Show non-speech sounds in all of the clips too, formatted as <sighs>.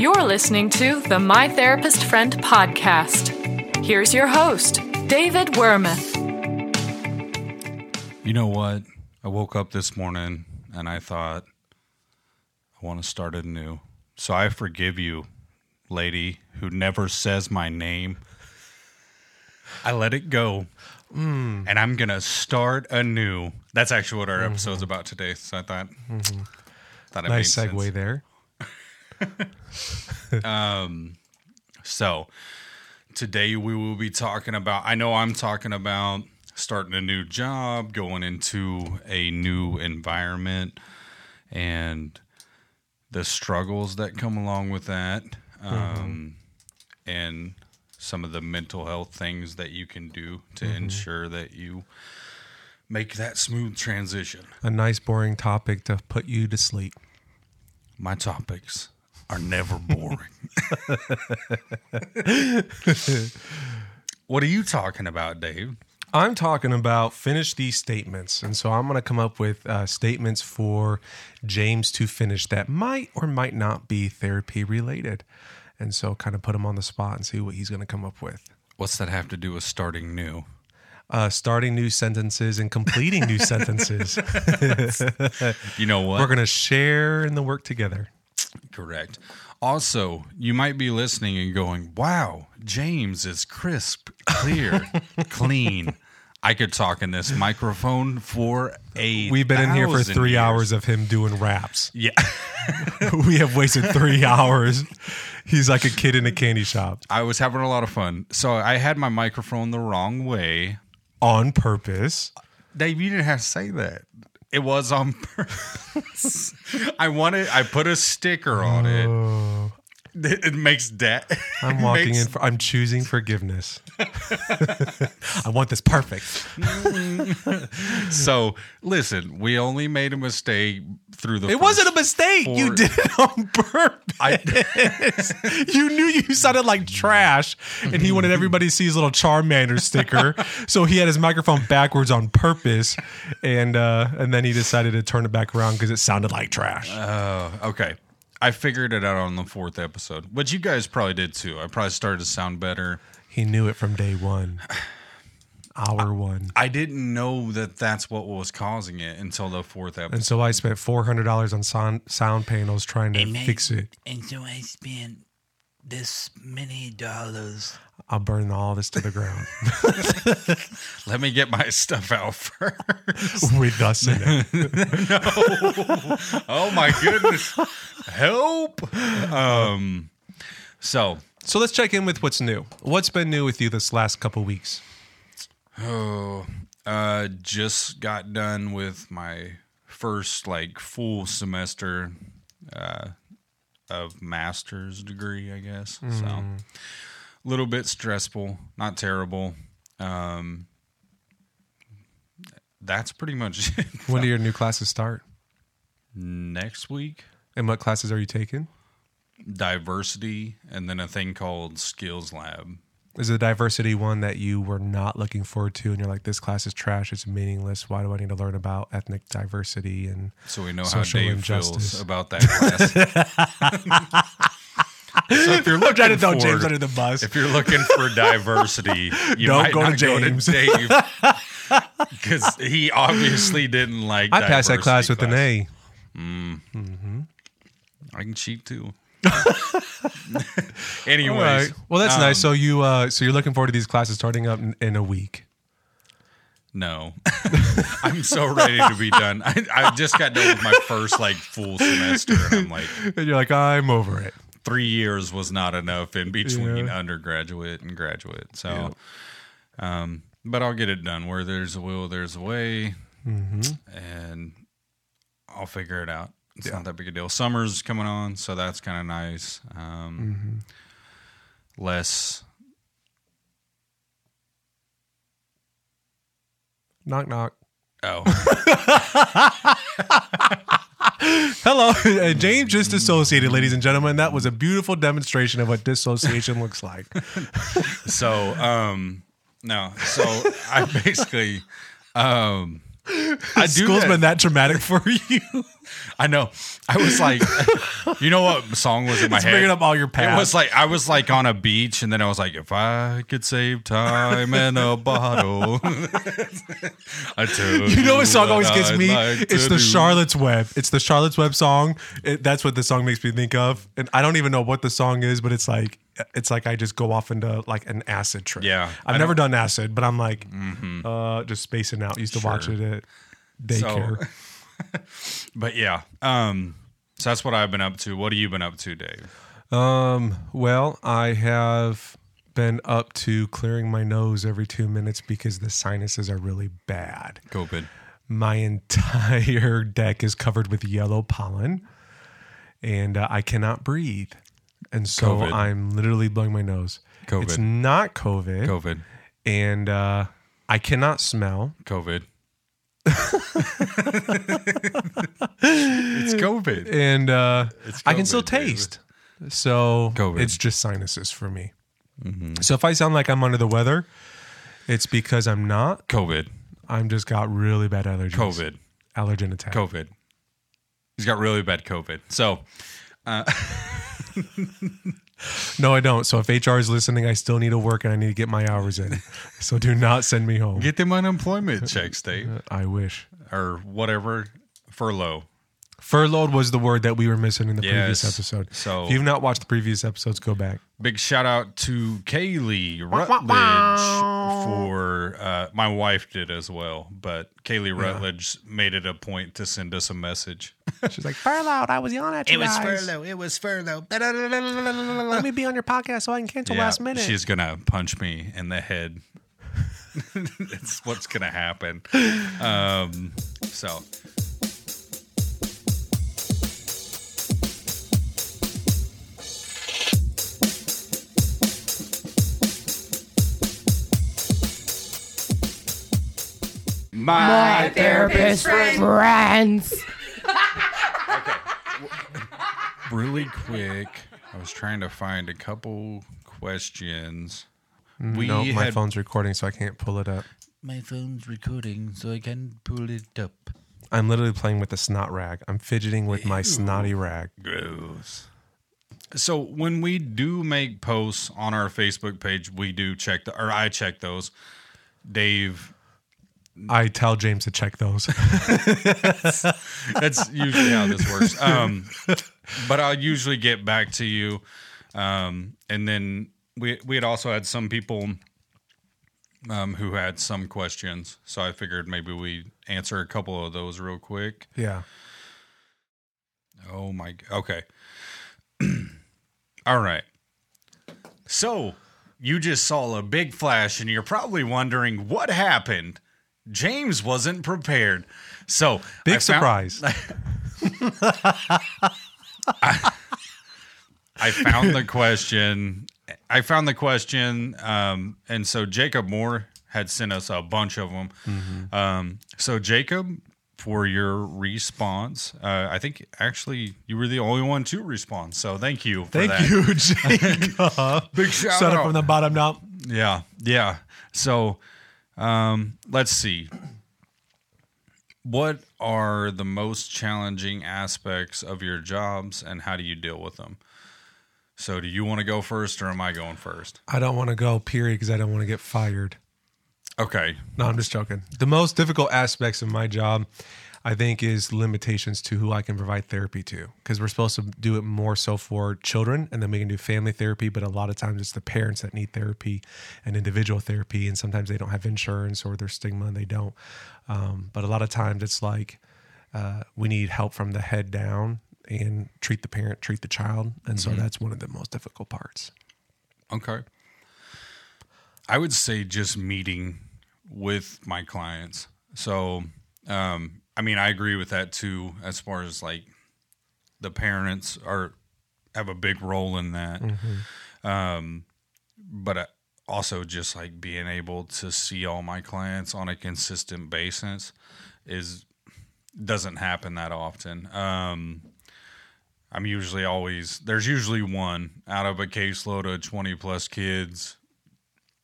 You're listening to the My Therapist Friend podcast. Here's your host, David Wormuth. You know what? I woke up this morning and I thought, I want to start anew. So I forgive you, lady who never says my name. I let it go. Mm. And I'm going to start anew. That's actually what our episode's about today. So I thought, thought it Mm-hmm. Nice made segue sense. there. <laughs> Um, so, today we will be talking about. I know I'm talking about starting a new job, going into a new environment, and the struggles that come along with that, mm-hmm. um, and some of the mental health things that you can do to mm-hmm. ensure that you make that smooth transition. A nice, boring topic to put you to sleep. My topics are never boring. <laughs> what are you talking about, Dave? I'm talking about finish these statements. And so I'm going to come up with uh, statements for James to finish that might or might not be therapy related. And so kind of put him on the spot and see what he's going to come up with. What's that have to do with starting new? Uh, starting new sentences and completing new <laughs> sentences. You know what? We're going to share in the work together. Correct. Also, you might be listening and going, wow, James is crisp, clear, <laughs> clean. I could talk in this microphone for a We've been in here for three years. hours of him doing raps. Yeah. <laughs> we have wasted three <laughs> hours. He's like a kid in a candy shop I was having a lot of fun. So I had my microphone the wrong way. on purpose. Dave, you didn't have to say that. It was on <laughs> purpose. I wanted. I put a sticker on it. Oh. Oh, <laughs> It, makes debt. I'm walking in. For, I'm choosing forgiveness. <laughs> I want this perfect. <laughs> So listen, we only made a mistake through the. It wasn't a mistake. You did it on purpose. I, you knew you sounded like trash, and he wanted everybody to see his little Charmander sticker. so he had his microphone backwards on purpose, and uh, and then he decided to turn it back around because it sounded like trash. Uh, okay. I figured it out on the fourth episode, which you guys probably did too. I probably started to sound better. he knew it from day one, <sighs> hour one. I didn't know that that's what was causing it until the fourth episode. And so I spent four hundred dollars on sound sound panels trying to And then- fix it. And so I spent this many dollars. I'll burn all this to the ground <laughs> Let me get my stuff out first. with us in it. <laughs> oh my goodness. Help. Um so So let's check in with what's new. What's been new with you this last couple weeks? Oh, uh, just got done with my first like full semester uh, of master's degree, I guess. So, a little bit stressful, not terrible. Um, that's pretty much <laughs> it. When do your new classes start? Next week, And what classes are you taking? diversity, and then a thing called skills lab. Is the diversity one that you were not looking forward to and you're like, this class is trash, it's meaningless. Why do I need to learn about ethnic diversity and So we know how Dave injustice. feels about that class. <laughs> so if you're looking trying to throw for, James under the bus. if you're looking for <laughs> diversity, you Don't might go to not go James. to Dave <laughs> because he obviously didn't like. I passed that class with diversity an A. Mm. Mm-hmm. I can cheat too. Anyways, right. Well, that's um, nice. So you uh so you're looking forward to these classes starting up in, in a week. No, <laughs> I'm so ready to be done. I, I just got done with my first like full semester, and I'm <laughs> like, And you're like, I'm over it. three years was not enough in between Yeah. undergraduate and graduate. So, um, but I'll get it done. Where there's a will, there's a way, Mm-hmm. and I'll figure it out. It's not that big a deal. Summer's coming on, so that's kind of nice. Um, Mm-hmm. Less. Knock knock. Oh, <laughs> Hello, Uh, James just dissociated, ladies and gentlemen. That was a beautiful demonstration of what dissociation looks like. <laughs> so um, no. So I basically um, I do School's that. been that traumatic for you. I know. I was like, you know what song was in my It's head? bringing up all your past. It was like I was like on a beach, and then I was like, if I could save time in a bottle, <laughs> I tell You know what song always gets I'd me? like it's the do. Charlotte's Web. It's the Charlotte's Web song. It, that's what the song makes me think of. And I don't even know what the song is, but it's like it's like I just go off into like an acid trip. Yeah, I've I never Mm-hmm. done acid, but I'm like uh just spacing out. Used to watch it at daycare. <laughs> But yeah, um, so that's what I've been up to. What have you been up to, Dave? Um, well, I have been up to clearing my nose every two minutes because the sinuses are really bad. COVID. My entire <laughs> deck is covered with yellow pollen, and uh, I cannot breathe. And so COVID. I'm literally blowing my nose. COVID. It's not COVID, COVID. and uh, I cannot smell. COVID. <laughs> it's COVID. and uh, It's I can still COVID, taste. So COVID. it's just sinuses for me. So if I sound like I'm under the weather, it's because I'm not. COVID. I'm just got really bad allergies. COVID. Allergen attack. COVID. He's got really bad COVID. So <laughs> <laughs> No, I don't. So if HR is listening, I still need to work and I need to get my hours in. <laughs> so do not send me home. get them unemployment checks, <laughs> Dave, I wish. or whatever furlough. Furloughed was the word that we were missing in the previous episode. So- if you've not watched the previous episodes, go back. Big shout out to Kaylee Rutledge for uh, my wife did as well, but Kaylee Rutledge made it a point to send us a message. She's like, furloughed. I was yelling at you It was guys. Furlough. It was furlough. Let me be on your podcast so I can cancel Yeah, last minute. She's gonna punch me in the head. <laughs> It's what's gonna happen. Um, so my therapist friends. Really quick. I was trying to find a couple questions. We no, my had phone's recording, so I can't pull it up. My phone's recording, so I can pull it up. I'm literally playing with a snot rag. I'm fidgeting with my snotty rag. Gross. So when we do make posts on our Facebook page, we do check the, or I check those. Dave, I tell James to check those. <laughs> that's usually how this works. Um, but I'll usually get back to you. Um, and then we we had also had some people um, who had some questions, so I figured maybe we answer a couple of those real quick. yeah. Oh my. Okay. <clears throat> All right. So you just saw a big flash, and you're probably wondering what happened. James wasn't prepared. So Big I found- <laughs> surprise. <laughs> I found the question. I found the question, um, and so Jacob Moore had sent us a bunch of them. Um, so Jacob, for your response, uh, I think actually you were the only one to respond. So thank you. For Thank that. you, <laughs> Jacob. Big shout Set out. up from the bottom up. Yeah, yeah. So, um, let's see. What are the most challenging aspects of your jobs, and how do you deal with them? So, do you want to go first, or am I going first? I don't want to go, period, because I don't want to get fired. Okay. No, I'm just joking. The most difficult aspects of my job, I think, is limitations to who I can provide therapy to. Because we're supposed to do it more so for children, and then we can do family therapy. But a lot of times, it's the parents that need therapy and individual therapy, and sometimes they don't have insurance or there's stigma and they don't. Um, but a lot of times, it's like uh, we need help from the head down and treat the parent, treat the child, and so that's one of the most difficult parts. Okay. I would say just meeting with my clients. So, um, I mean, I agree with that too, as far as like the parents are have a big role in that. Um, but also just like being able to see all my clients on a consistent basis is doesn't happen that often. Um, I'm usually always there's usually one out of a caseload of 20 plus kids.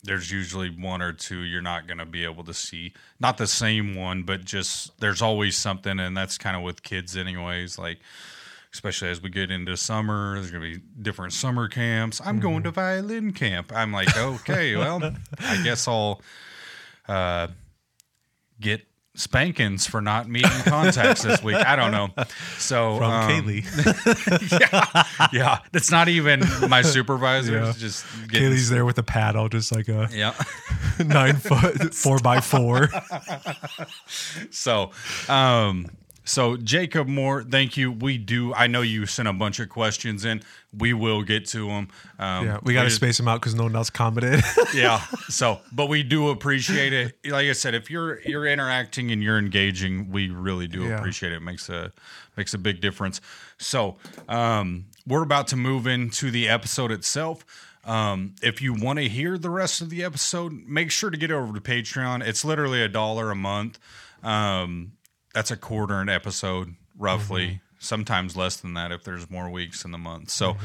There's usually one or two you're not going to be able to see. Not the same one, but just there's always something, and that's kind of with kids, anyways. Like, especially as we get into summer, there's going to be different summer camps. I'm going to violin camp. I'm like, okay, well, <laughs> I guess I'll uh, get spankings for not meeting contacts this week. I don't know. So From um, Kaylee. <laughs> <laughs> yeah, yeah, that's not even my <laughs> supervisor. Yeah. Just getting, Kaylee's there with a paddle, just like a yeah. nine foot, four by four. So, um, so Jacob Moore, thank you. We do. I know you sent a bunch of questions in. We will get to them. Um, Yeah, we got to space them out because no one else commented. <laughs> yeah. So, but we do appreciate it. Like I said, if you're you're interacting and you're engaging, we really do Yeah. appreciate it. it. Makes a makes a big difference. So, um, we're about to move into the episode itself. Um, if you want to hear the rest of the episode, make sure to get over to Patreon. It's literally a dollar a month. Um, that's a quarter an episode, roughly. Sometimes less than that if there's more weeks in the month. So,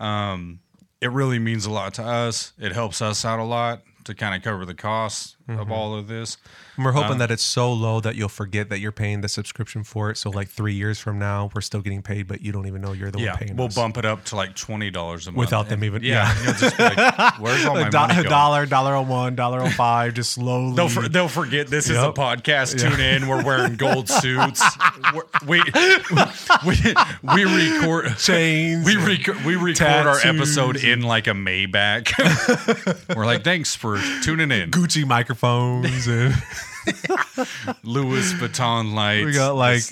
um, it really means a lot to us. It helps us out a lot to kind of cover the costs of mm-hmm. all of this. And we're hoping um, that it's so low that you'll forget that you're paying the subscription for it. So, like three years from now, we're still getting paid, but you don't even know you're the Yeah, one paying we'll us. bump it up to like twenty dollars a month Without them even- Yeah, yeah. just be like, "Where's all <laughs> my do- money going?" dollar, dollar on one, dollar on five, just slowly. They'll, for, they'll forget this is a Yep. podcast. Tune in. We're wearing gold <laughs> suits. We we we record chains. We rec- we record our episode in like a Maybach. <laughs> We're like, thanks for tuning in. Gucci microphones and <laughs> Louis Vuitton lights. we got like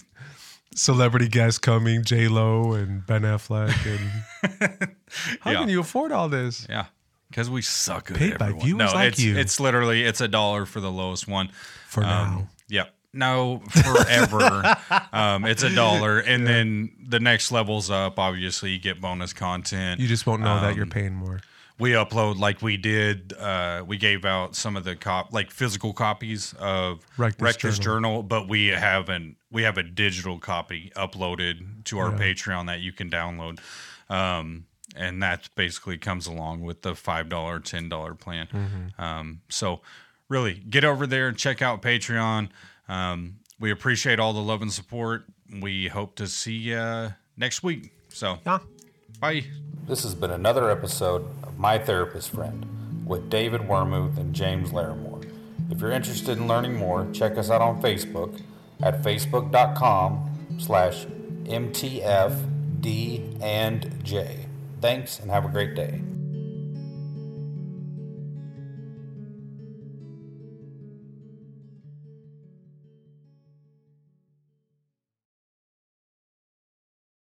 celebrity guests coming, J Lo and Ben Affleck. And <laughs> how Yeah. can you afford all this? Yeah, because we suck at Paid by everyone. viewers no, like it's, you. It's literally it's a dollar for the lowest one For now. Yep. No, forever. <laughs> um, it's a dollar, and then the next levels up. Obviously, you get bonus content. You just won't know that Um, you're paying more. We upload like we did. Uh, we gave out some of the cop like physical copies of Wreck This Journal. Journal, but we have an we have a digital copy uploaded to our Yeah. Patreon that you can download. Um, and that basically comes along with the five dollar, ten dollar plan. Mm-hmm. Um, so really get over there and check out Patreon. Um, we appreciate all the love and support. We hope to see you next week. So Yeah. Bye. This has been another episode of My Therapist Friend with David Wormuth and James Larimore. If you're interested in learning more, check us out on Facebook at facebook.com slash mtfd and j. Thanks and have a great day.